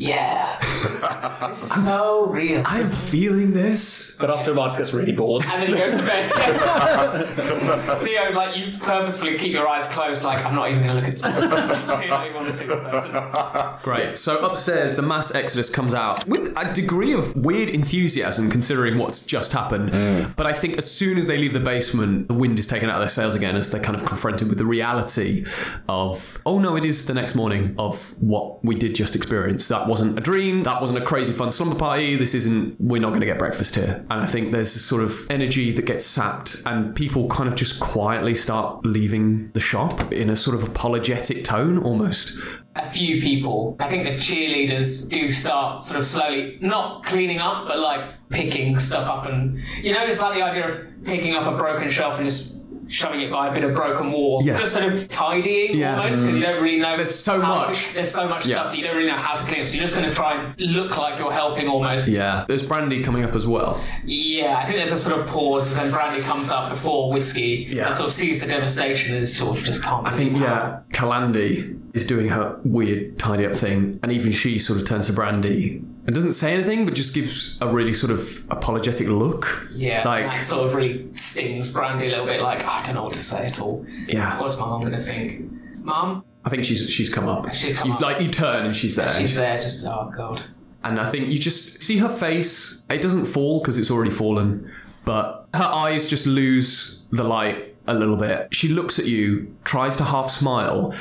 yeah, this is so real. I'm feeling this. But after a while, it gets really bored. And then he goes to bed. Theo, like you purposefully keep your eyes closed, like I'm not even going to look at this person. you don't even want to see person. Great. So upstairs, the mass exodus comes out with a degree of weird enthusiasm considering what's just happened. Mm. But I think as soon as they leave the basement, the wind is taken out of their sails again as they're kind of confronted with the reality of, oh no, it is the next morning of what we did just experience. That wasn't a dream. That wasn't a crazy fun slumber party. This isn't, we're not going to get breakfast here. And I think there's this sort of energy that gets sapped and people kind of just quietly start leaving the shop in a sort of apologetic tone almost. a few people. I think the cheerleaders do start sort of slowly, not cleaning up, but like picking stuff up. And you know, it's like the idea of picking up a broken shelf and just shoving it by a bit of broken wall, Yeah. just sort of tidying Yeah. almost because you don't really know. There's so how to- much. there's so much Yeah. stuff that you don't really know how to clean. So you're just going to try and look like you're helping almost. Yeah, there's brandy coming up as well. Yeah, I think there's a sort of pause, and then Brandy comes up before Whiskey Yeah. and sort of sees the devastation and sort of just can't. I think yeah, Kalandi is doing her weird tidy up thing, and even she sort of turns to Brandy and doesn't say anything, but just gives a really sort of apologetic look. Yeah, like that sort of really stings Brandy a little bit. Like I don't know what to say at all. yeah. What's my mum gonna think? Mum, I think she's she's come up. She's come you, up. Like you turn and she's there, she's there. Just oh god. and I think you just see her face. It doesn't fall because it's already fallen, but her eyes just lose the light a little bit. She looks at you, tries to half smile,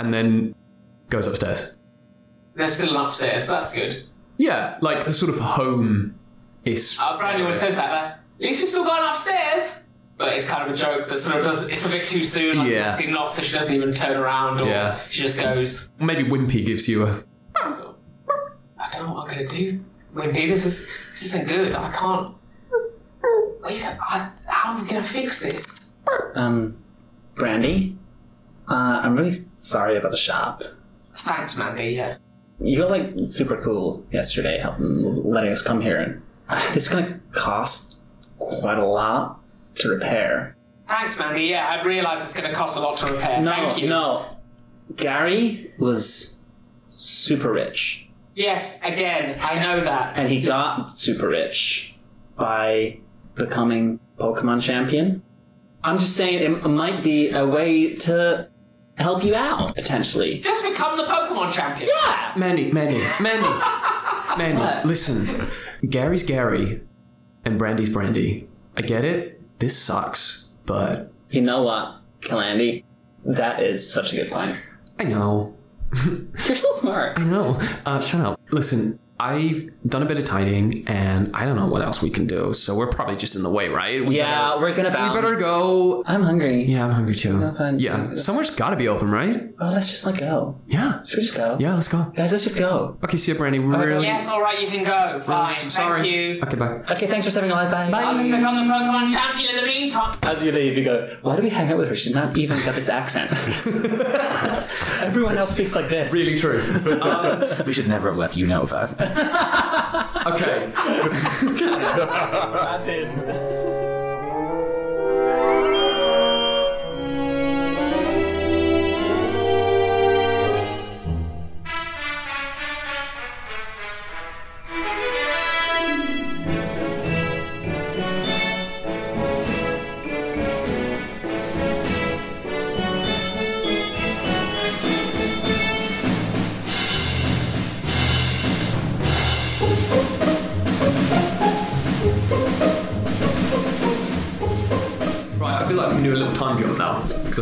and then goes upstairs. There's still an upstairs. That's good. Yeah, like the sort of home is. Uh, Brandy always says that. Like, At least we've still gone upstairs. But it's kind of a joke that sort of does. It's a bit too soon. Like, Yeah. yeah. She's not, so she doesn't even turn around, or Yeah. she just goes. Maybe Wimpy gives you a. I don't know what I'm gonna do. Wimpy, this is this isn't good. I can't. We, I, how are we gonna fix this? Um, Brandy, uh, I'm really sorry about the shop. Thanks, Mandy. Yeah. You were like super cool yesterday, helping letting us come here, and uh, this is gonna cost quite a lot to repair. Thanks, Mandy. Yeah, I realise it's gonna cost a lot to repair. No, Thank you. no. Gary was super rich, Yes, again, I know that. and he got super rich by becoming Pokemon champion. I'm just saying it might be a way to help you out potentially. Just become the Pokemon champion. Yeah. Mandy, Mandy, Mandy, Mandy. Listen, Gary's Gary, and Brandy's Brandy. I get it. This sucks, but You know what, Kalandi? That is such a good point. I know. You're so smart. I know. Uh, shut up. Listen, I've done a bit of tidying, and I don't know what else we can do. So we're probably just in the way, right? We Yeah, better- we're gonna we better go. I'm hungry. Yeah, I'm hungry too. fine. Yeah, somewhere's got to be open, right? Oh, let's just like go. Yeah. Should we just go? Yeah, let's go. Guys, let's just go. Okay, see you, Brandy. Really. Yes, all right, you can go. Fine. really sorry. You. Okay, bye. Okay, thanks for saving our lives. Bye. Bye. I'll just become the Pokemon champion in the meantime. As you leave, you go, why do we hang out with her? She's not even got this accent. Everyone else speaks like this. Really true. We should never have left you know that. Okay. That's it.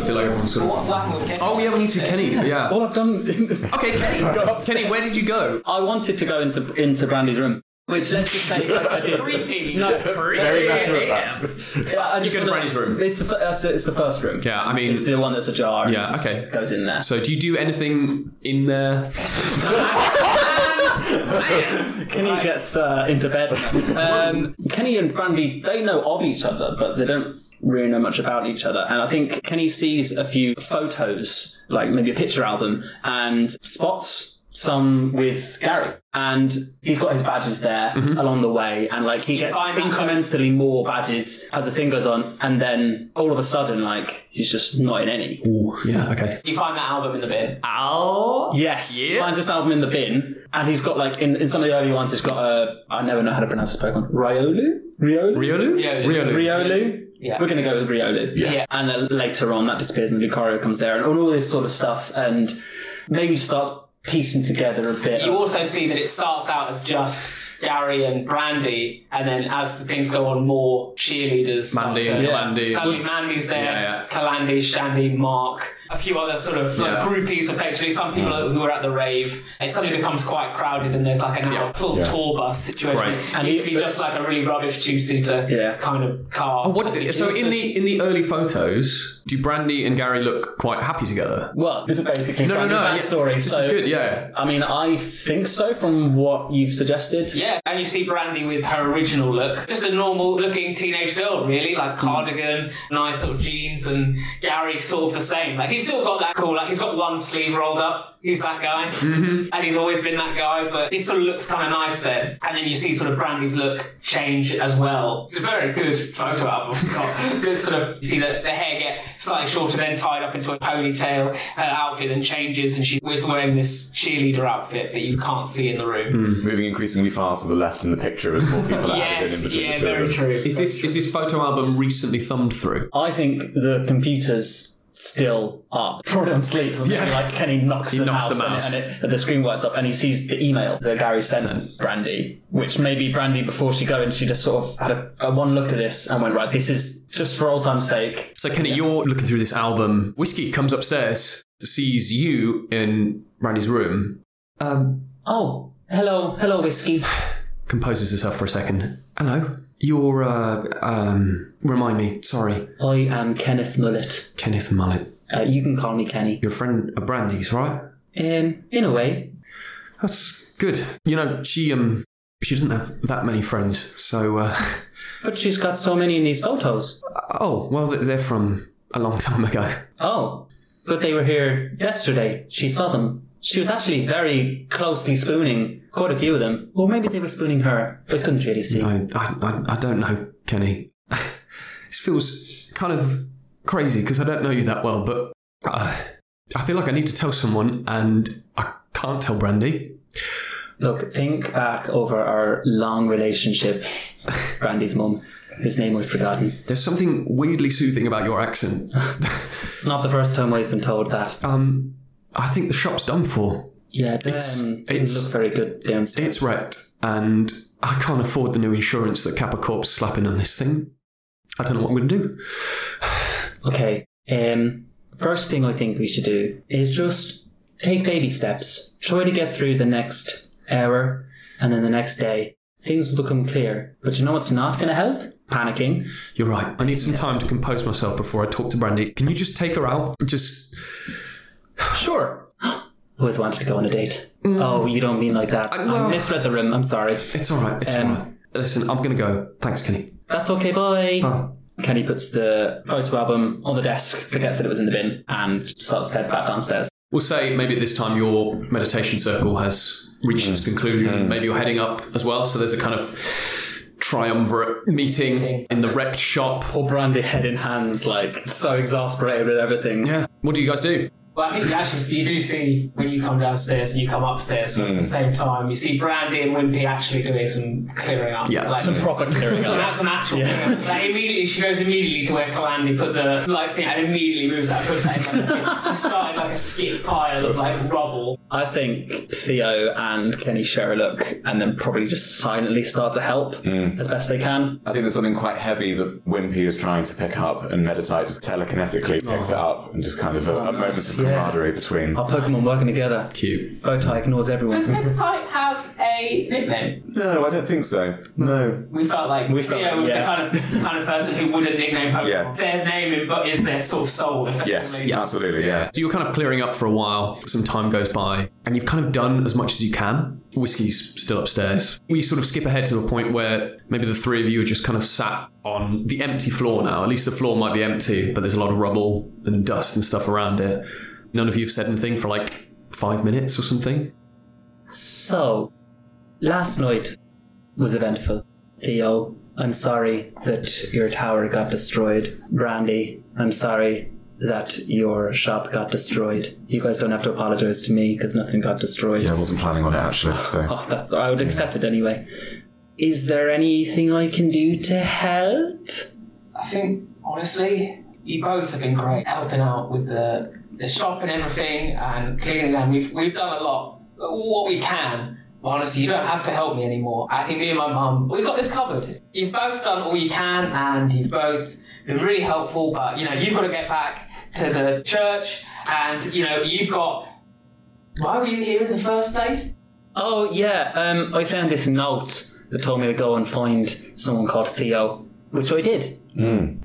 Feel like everyone's sort of. What, what happened? Oh yeah, we need to Kenny. Yeah. All I've done is Okay, Kenny. Kenny, where did you go? I wanted to go into into Brandy's room, which let's just say I did. Creepy. No, Very matter of fact. Yeah, I just go to Brandy's room. It's the, fir- that's the- it's the first room. Yeah, I mean- it's the one that's ajar. Yeah, okay. Goes in there. So, do you do anything in there? Kenny gets uh, into bed. Um, Kenny and Brandy, they know of each other, but they don't really know much about each other. And I think Kenny sees a few photos, like maybe a picture album, and spots some with Gary. And he's got his badges there mm-hmm. along the way, and like he gets incrementally more badges as the thing goes on, and then all of a sudden, like he's just not in any. Ooh, yeah, okay. You find that album in the bin. Oh, Yes, Yeah. finds this album in the bin, and he's got like in, in some of the early ones, he's got a I never know how to pronounce this Pokemon. Riolu, Riolu, Riolu? Riolu. Riolu. Riolu. Yeah. We're gonna go with Riolu. Yeah. And then later on, that disappears, and Lucario comes there, and all this sort of stuff, and maybe starts piecing together a bit. You also see that it starts out as just Gary and Brandy, and then as things go on, more cheerleaders. start Mandy to- and Yeah. Kalandi. Suddenly, Mandy's there, Yeah, yeah. Kalandi, Shandy, Mark, a few other sort of like, Yeah. groupies, effectively. Some people mm. who are at the rave. It suddenly becomes quite crowded, and there's like an Yeah. out full tour bus situation. Right. And And it used to be just like a really rubbish two seater Yeah. kind of car. What, so in the in the early photos, do Brandy and Gary look quite happy together? well, this is basically No, no, Brandy's no. yeah, backstory. This so is good. Yeah. I mean, I think so from what you've suggested. Yeah, Yeah, and you see Brandy with her original look. Just a normal looking teenage girl, really, like hmm. cardigan, nice little jeans, and Gary sort of the same. Like, he's still got that cool, like, he's got one sleeve rolled up. He's that guy. Mm-hmm. And he's always been that guy, but it sort of looks kind of nice there, And then you see sort of Brandy's look change as well. It's a very good photo album. Got good sort of, you see the, the hair get slightly shorter, then tied up into a ponytail. Her outfit then changes, and she's wearing this cheerleader outfit that you can't see in the room. Hmm. Moving increasingly far to the left in the picture as more people are added in between yeah, the two of very them. true. Is this is this photo album recently thumbed through? I think the computer's still up. Probably on sleep. Yeah. Like Kenny knocks He the knocks mouse, the and it- and, it, the screen lights up and he sees the email that Gary sent. Brandy, which maybe Brandy before she go in, she just sort of had a, a one look at this and went, right, this is just for old time's sake. So Kenny, you're looking through this album. Whiskey comes upstairs, sees you in Randy's room, um, Oh, hello, hello, whiskey. composes herself for a second. Hello. You're uh um remind me, sorry, I am Kenneth Mullet. Kenneth Mullet. Uh, you can call me Kenny. You're friend of Brandy's, right? Um, in a way, That's good. You know, she um she doesn't have that many friends, so uh but she's got so many in these photos. oh well they're from a long time ago. Oh, but they were here yesterday. She saw them. She was actually very closely spooning quite a few of them. Or maybe they were spooning her. I couldn't really see. I I, I, I don't know, Kenny. this feels kind of crazy because I don't know you that well, but uh, I feel like I need to tell someone, and I can't tell Brandy. Look, think back over our long relationship, Brandy's mum, His name I've forgotten. There's something weirdly soothing about your accent. It's not the first time I've been told that. Um, I think the shop's done for. Yeah, it It's- um, didn't it's- look very good downstairs. It's wrecked, and I can't afford the new insurance that Kappa Corp's slapping on this thing. I don't know what I'm going to do. Okay. Um, first thing I think we should do is just take baby steps. Try to get through the next hour and then the next day. Things will become clear. But you know what's not going to help? Panicking. You're right. I need some time to compose myself before I talk to Brandy. Can you just take her out? Just Sure. Always wanted to go on a date. Mm. Oh, you don't mean like that. I, well- misread the room. I'm sorry. it's all right. It's Um, all right. Listen, I'm going to go. Thanks, Kenny. That's okay. Bye. Oh. Kenny puts the photo album on the desk, forgets that it was in the bin, and starts to head back downstairs. We'll say maybe at this time your meditation circle has reached hmm. its conclusion. Hmm. Maybe you're heading up as well. So there's a kind of triumvirate meeting in the wrecked shop. Poor Brandy, head in hands, like so exasperated with everything. Yeah. What do you guys do? Well, I think actually you do see when you come downstairs and you come upstairs at the hmm. same time, you see Brandy and Wimpy actually doing some clearing up. Yeah, like, some Proper clearing So that's some actual. Like immediately, she goes immediately to where Kalandi put the like thing and immediately moves that puts that like, a- just started like a skip pile of like rubble. I think Theo and Kenny share a look and then probably just silently start to help hmm. as best they can. I think there's something quite heavy that Wimpy is trying to pick up, and Meditite just telekinetically picks oh. it up, and just kind of a, a moment of Yeah. Camaraderie between. Our Pokemon working together. Cute. Bowtie ignores everyone. Does Meditite have a nickname? No, I don't think so. No. We felt like We felt Theo like- was yeah. the kind of kind of person who wouldn't nickname Pokemon. Yeah. Their name but is their sort of soul, effectively. Yes, absolutely, yeah. So you're kind of clearing up for a while. Some time goes by, and you've kind of done as much as you can. Whiskey's still upstairs. We sort of skip ahead to a point where maybe the three of you are just kind of sat on the empty floor now. At least the floor might be empty, but there's a lot of rubble and dust and stuff around it. None of you have said anything for like five minutes or something. So, last night was eventful. Theo, I'm sorry that your tower got destroyed. Brandy, I'm sorry that your shop got destroyed. You guys don't have to apologize to me because nothing got destroyed. Yeah, I wasn't planning on it actually, so. Oh, that's I would accept it anyway. Is there anything I can do to help? I think honestly, you both have been great helping out with the the shop and everything and cleaning and we've we've done a lot what we can. But honestly, you don't have to help me anymore. I think me and my mum, we've got this covered. You've both done all you can and you've both been really helpful, but you know, you've got to get back to the church and you know, you've got why were you here in the first place? Oh yeah, um, I found this note that told me to go and find someone called Theo. which I did.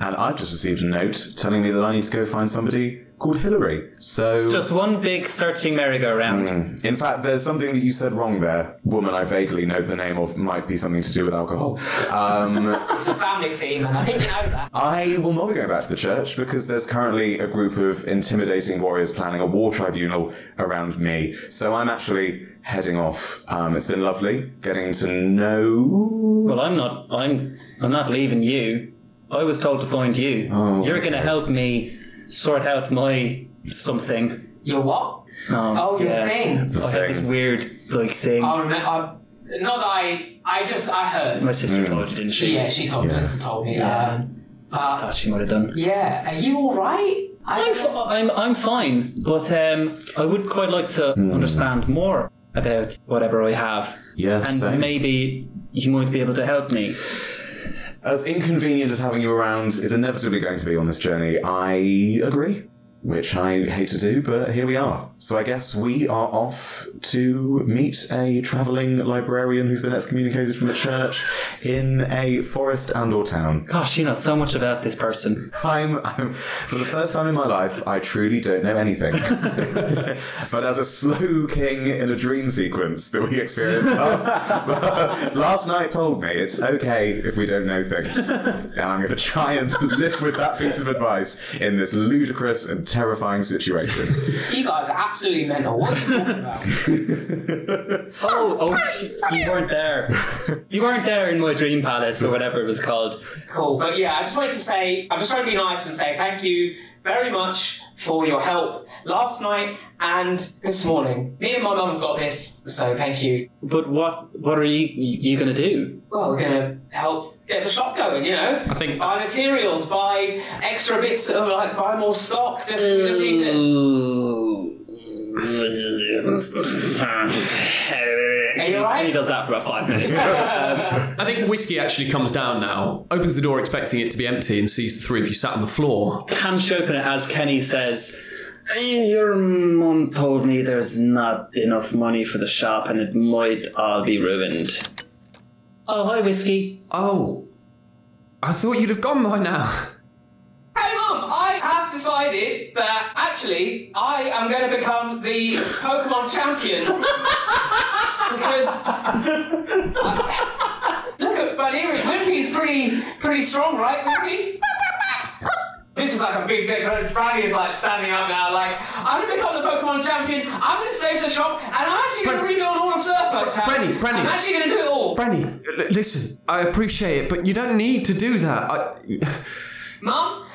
And I've just received a note telling me that I need to go find somebody called Hillary. So, it's Just one big searching merry-go-round. in fact, there's something that you said wrong there. Woman, I vaguely know the name of might be something to do with alcohol. Um, It's a family theme, and I think you know that. I will not be going back to the church because there's currently a group of intimidating warriors planning a war tribunal around me. So I'm actually heading off. Um, it's been lovely getting to know. Well, I'm not. I'm. I'm not leaving you. I was told to find you. Oh, You're going to help me sort out my something. Your what? Um, Oh, your yeah. thing. I have this weird like thing. I remember. I, not that I. I just. I heard. My sister told you, didn't she? Yeah, she told me. Lisa told me. Um, uh, Thought she might have done. yeah. Are you all right? I'm, fi- I'm, I'm fine, but um, I would quite like to understand more about whatever I have. Yeah, And same. maybe you might be able to help me. As inconvenient as having you around is inevitably going to be on this journey, I agree. Which I hate to do, but here we are. So I guess we are off to meet a travelling librarian who's been excommunicated from the church in a forest and or town. Gosh, you know so much about this person. I'm, I'm for the first time in my life, I truly don't know anything. but as a Slowking in a dream sequence that we experienced last, last night told me, it's okay if we don't know things. And I'm going to try and live with that piece of advice in this ludicrous and terrifying situation. You guys are absolutely mental. What are you talking about? Oh, oh, sh- you weren't there. You weren't there in my dream palace or whatever it was called. Cool. But yeah, I just wanted to say, I'm just trying to be nice and say thank you very much for your help last night and this morning. Me and my mum have got this, so thank you. But what what are you you gonna do? Well, we're gonna help get the shop going, you know? I think- buy materials, buy extra bits of like buy more stock. Just, we just need to. Are you alright? He does that for about five minutes. I think Whiskey actually comes down now, opens the door expecting it to be empty, and sees the three of you sat on the floor. Can she open it as Kenny says, Your mum told me there's not enough money for the shop and it might all be ruined. Oh, hi, Whiskey. Oh, I thought you'd have gone by now. Hey mum, I have decided that actually I am going to become the Pokemon champion because I- look at Baneri. Wimpy's pretty pretty strong, right, Wimpy? This is like a big dick. Brandy is like standing up now, like I'm to become the Pokemon champion. I'm to save the shop, and I'm actually going to Bran- rebuild all of Surfer Town. Brandy, Brandy. I'm actually to do it all. Brandy, l- listen, I appreciate it, but you don't need to do that. I... Mum,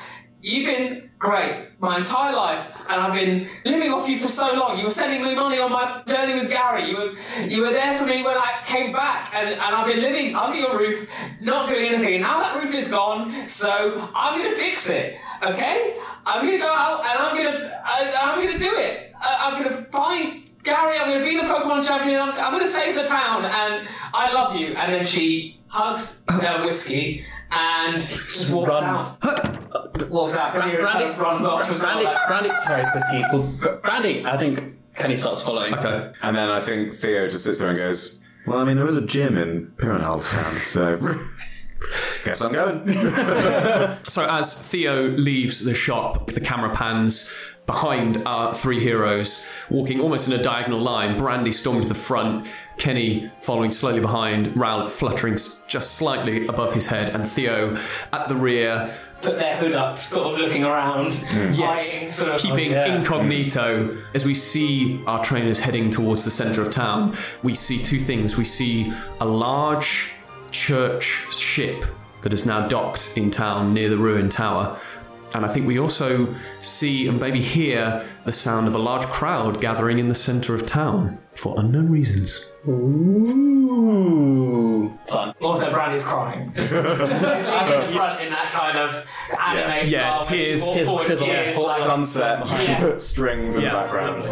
you've been great my entire life, and I've been living off you for so long. You were sending me money on my journey with Gary. You were you were there for me when I came back, and, and I've been living under your roof, not doing anything. And now that roof is gone, so I'm gonna fix it. Okay? I'm gonna go out and I'm gonna I, I'm gonna do it. I, I'm gonna find. Gary, I'm going to be the Pokemon champion. I'm, I'm going to save the town, and I love you. And then she hugs her whiskey and just walks Runs. out. Walks out. Brandy, Brandy kind of runs off as well. Brandy, like- Brandy, sorry, Whiskey. Well, Brandy, I think Kenny starts following. Okay. and then I think Theo just sits there and goes, Well, I mean, there is a gym in Pyramid Town, so. Guess I'm going. So as Theo leaves the shop, the camera pans behind our three heroes, walking almost in a diagonal line. Brandy storming to the front, Kenny following slowly behind, Rowlet fluttering just slightly above his head, and Theo at the rear, Put their hood up, sort of looking around, hmm. eyeing, sort of. keeping yeah. incognito as we see our trainers heading towards the centre of town. We see two things. We see a large church ship that is now docked in town near the ruined tower. And I think we also see and maybe hear the sound of a large crowd gathering in the centre of town for unknown reasons. Ooh. Fun. Also, Brandy's crying. Just, she's leaning in the front in that kind of anime Yeah, style. where she tears. walks Tears- forward, tears tears, like- Sunset, Yeah. strings in Yeah. the background.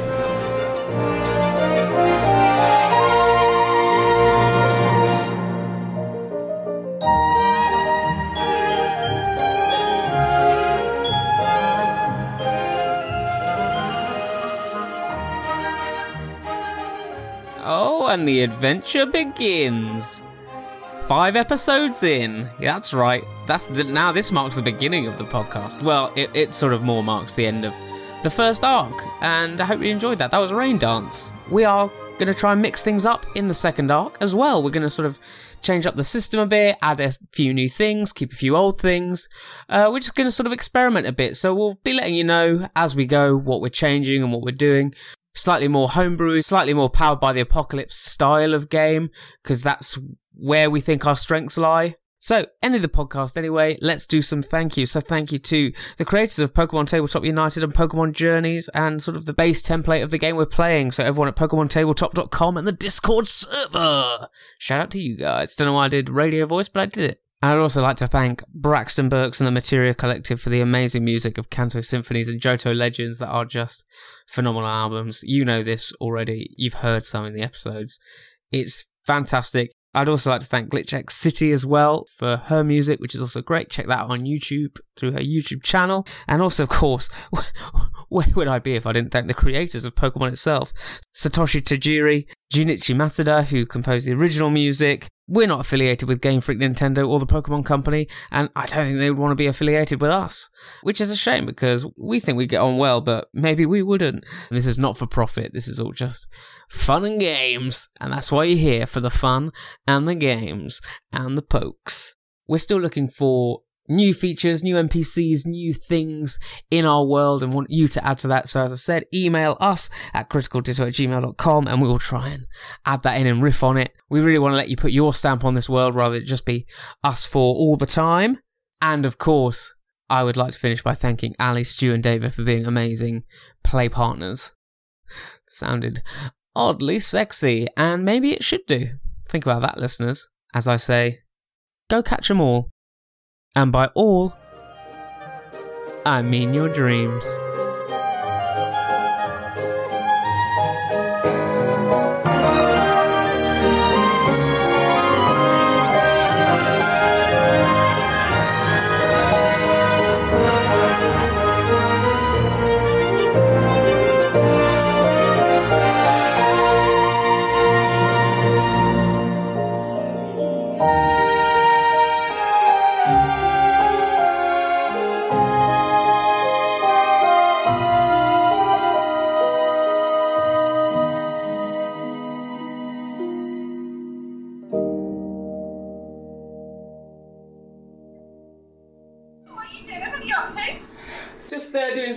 The adventure begins. Five episodes in. That's right. That's the, now this marks the beginning of the podcast. Well, it, it sort of more marks the end of the first arc, and I hope you enjoyed that. That was Rain Dance. We are going to try and mix things up in the second arc as well. We're going to sort of change up the system a bit, add a few new things, keep a few old things. Uh, we're just going to sort of experiment a bit. So we'll be letting you know as we go what we're changing and what we're doing. Slightly more homebrew, slightly more powered by the apocalypse style of game, because that's where we think our strengths lie. So, end of the podcast anyway, let's do some thank yous. So, thank you to the creators of Pokemon Tabletop United and Pokemon Journeys and sort of the base template of the game we're playing. So, everyone at PokemonTabletop.com and the Discord server. Shout out to you guys. Don't know why I did radio voice, but I did it. I'd also like to thank Braxton Burks and the Materia Collective for the amazing music of Kanto Symphonies and Johto Legends that are just phenomenal albums. You know this already. You've heard some in the episodes. It's fantastic. I'd also like to thank GlitchX City as well for her music, which is also great. Check that out on YouTube through her YouTube channel. And also, of course, where would I be if I didn't thank the creators of Pokemon itself? Satoshi Tajiri, Junichi Masuda, who composed the original music. We're not affiliated with Game Freak Nintendo or the Pokemon Company, and I don't think they would want to be affiliated with us, which is a shame because we think we get on well, but maybe we wouldn't. This is not for profit, this is all just fun and games, and that's why you're here for the fun and the games and the pokes. We're still looking for new features, new NPCs, new things in our world and want you to add to that. So as I said, email us at criticalditto at gmail.com and we will try and add that in and riff on it. We really want to let you put your stamp on this world rather than just be us for all the time. And of course, I would like to finish by thanking Ali, Stu and David for being amazing play partners. sounded oddly sexy and maybe it should do. Think about that, listeners. As I say, go catch 'em all. And by all, I mean your dreams.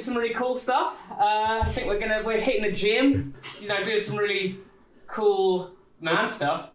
Some really cool stuff. Uh, I think we're gonna we're hitting the gym. You know, doing some really cool man stuff.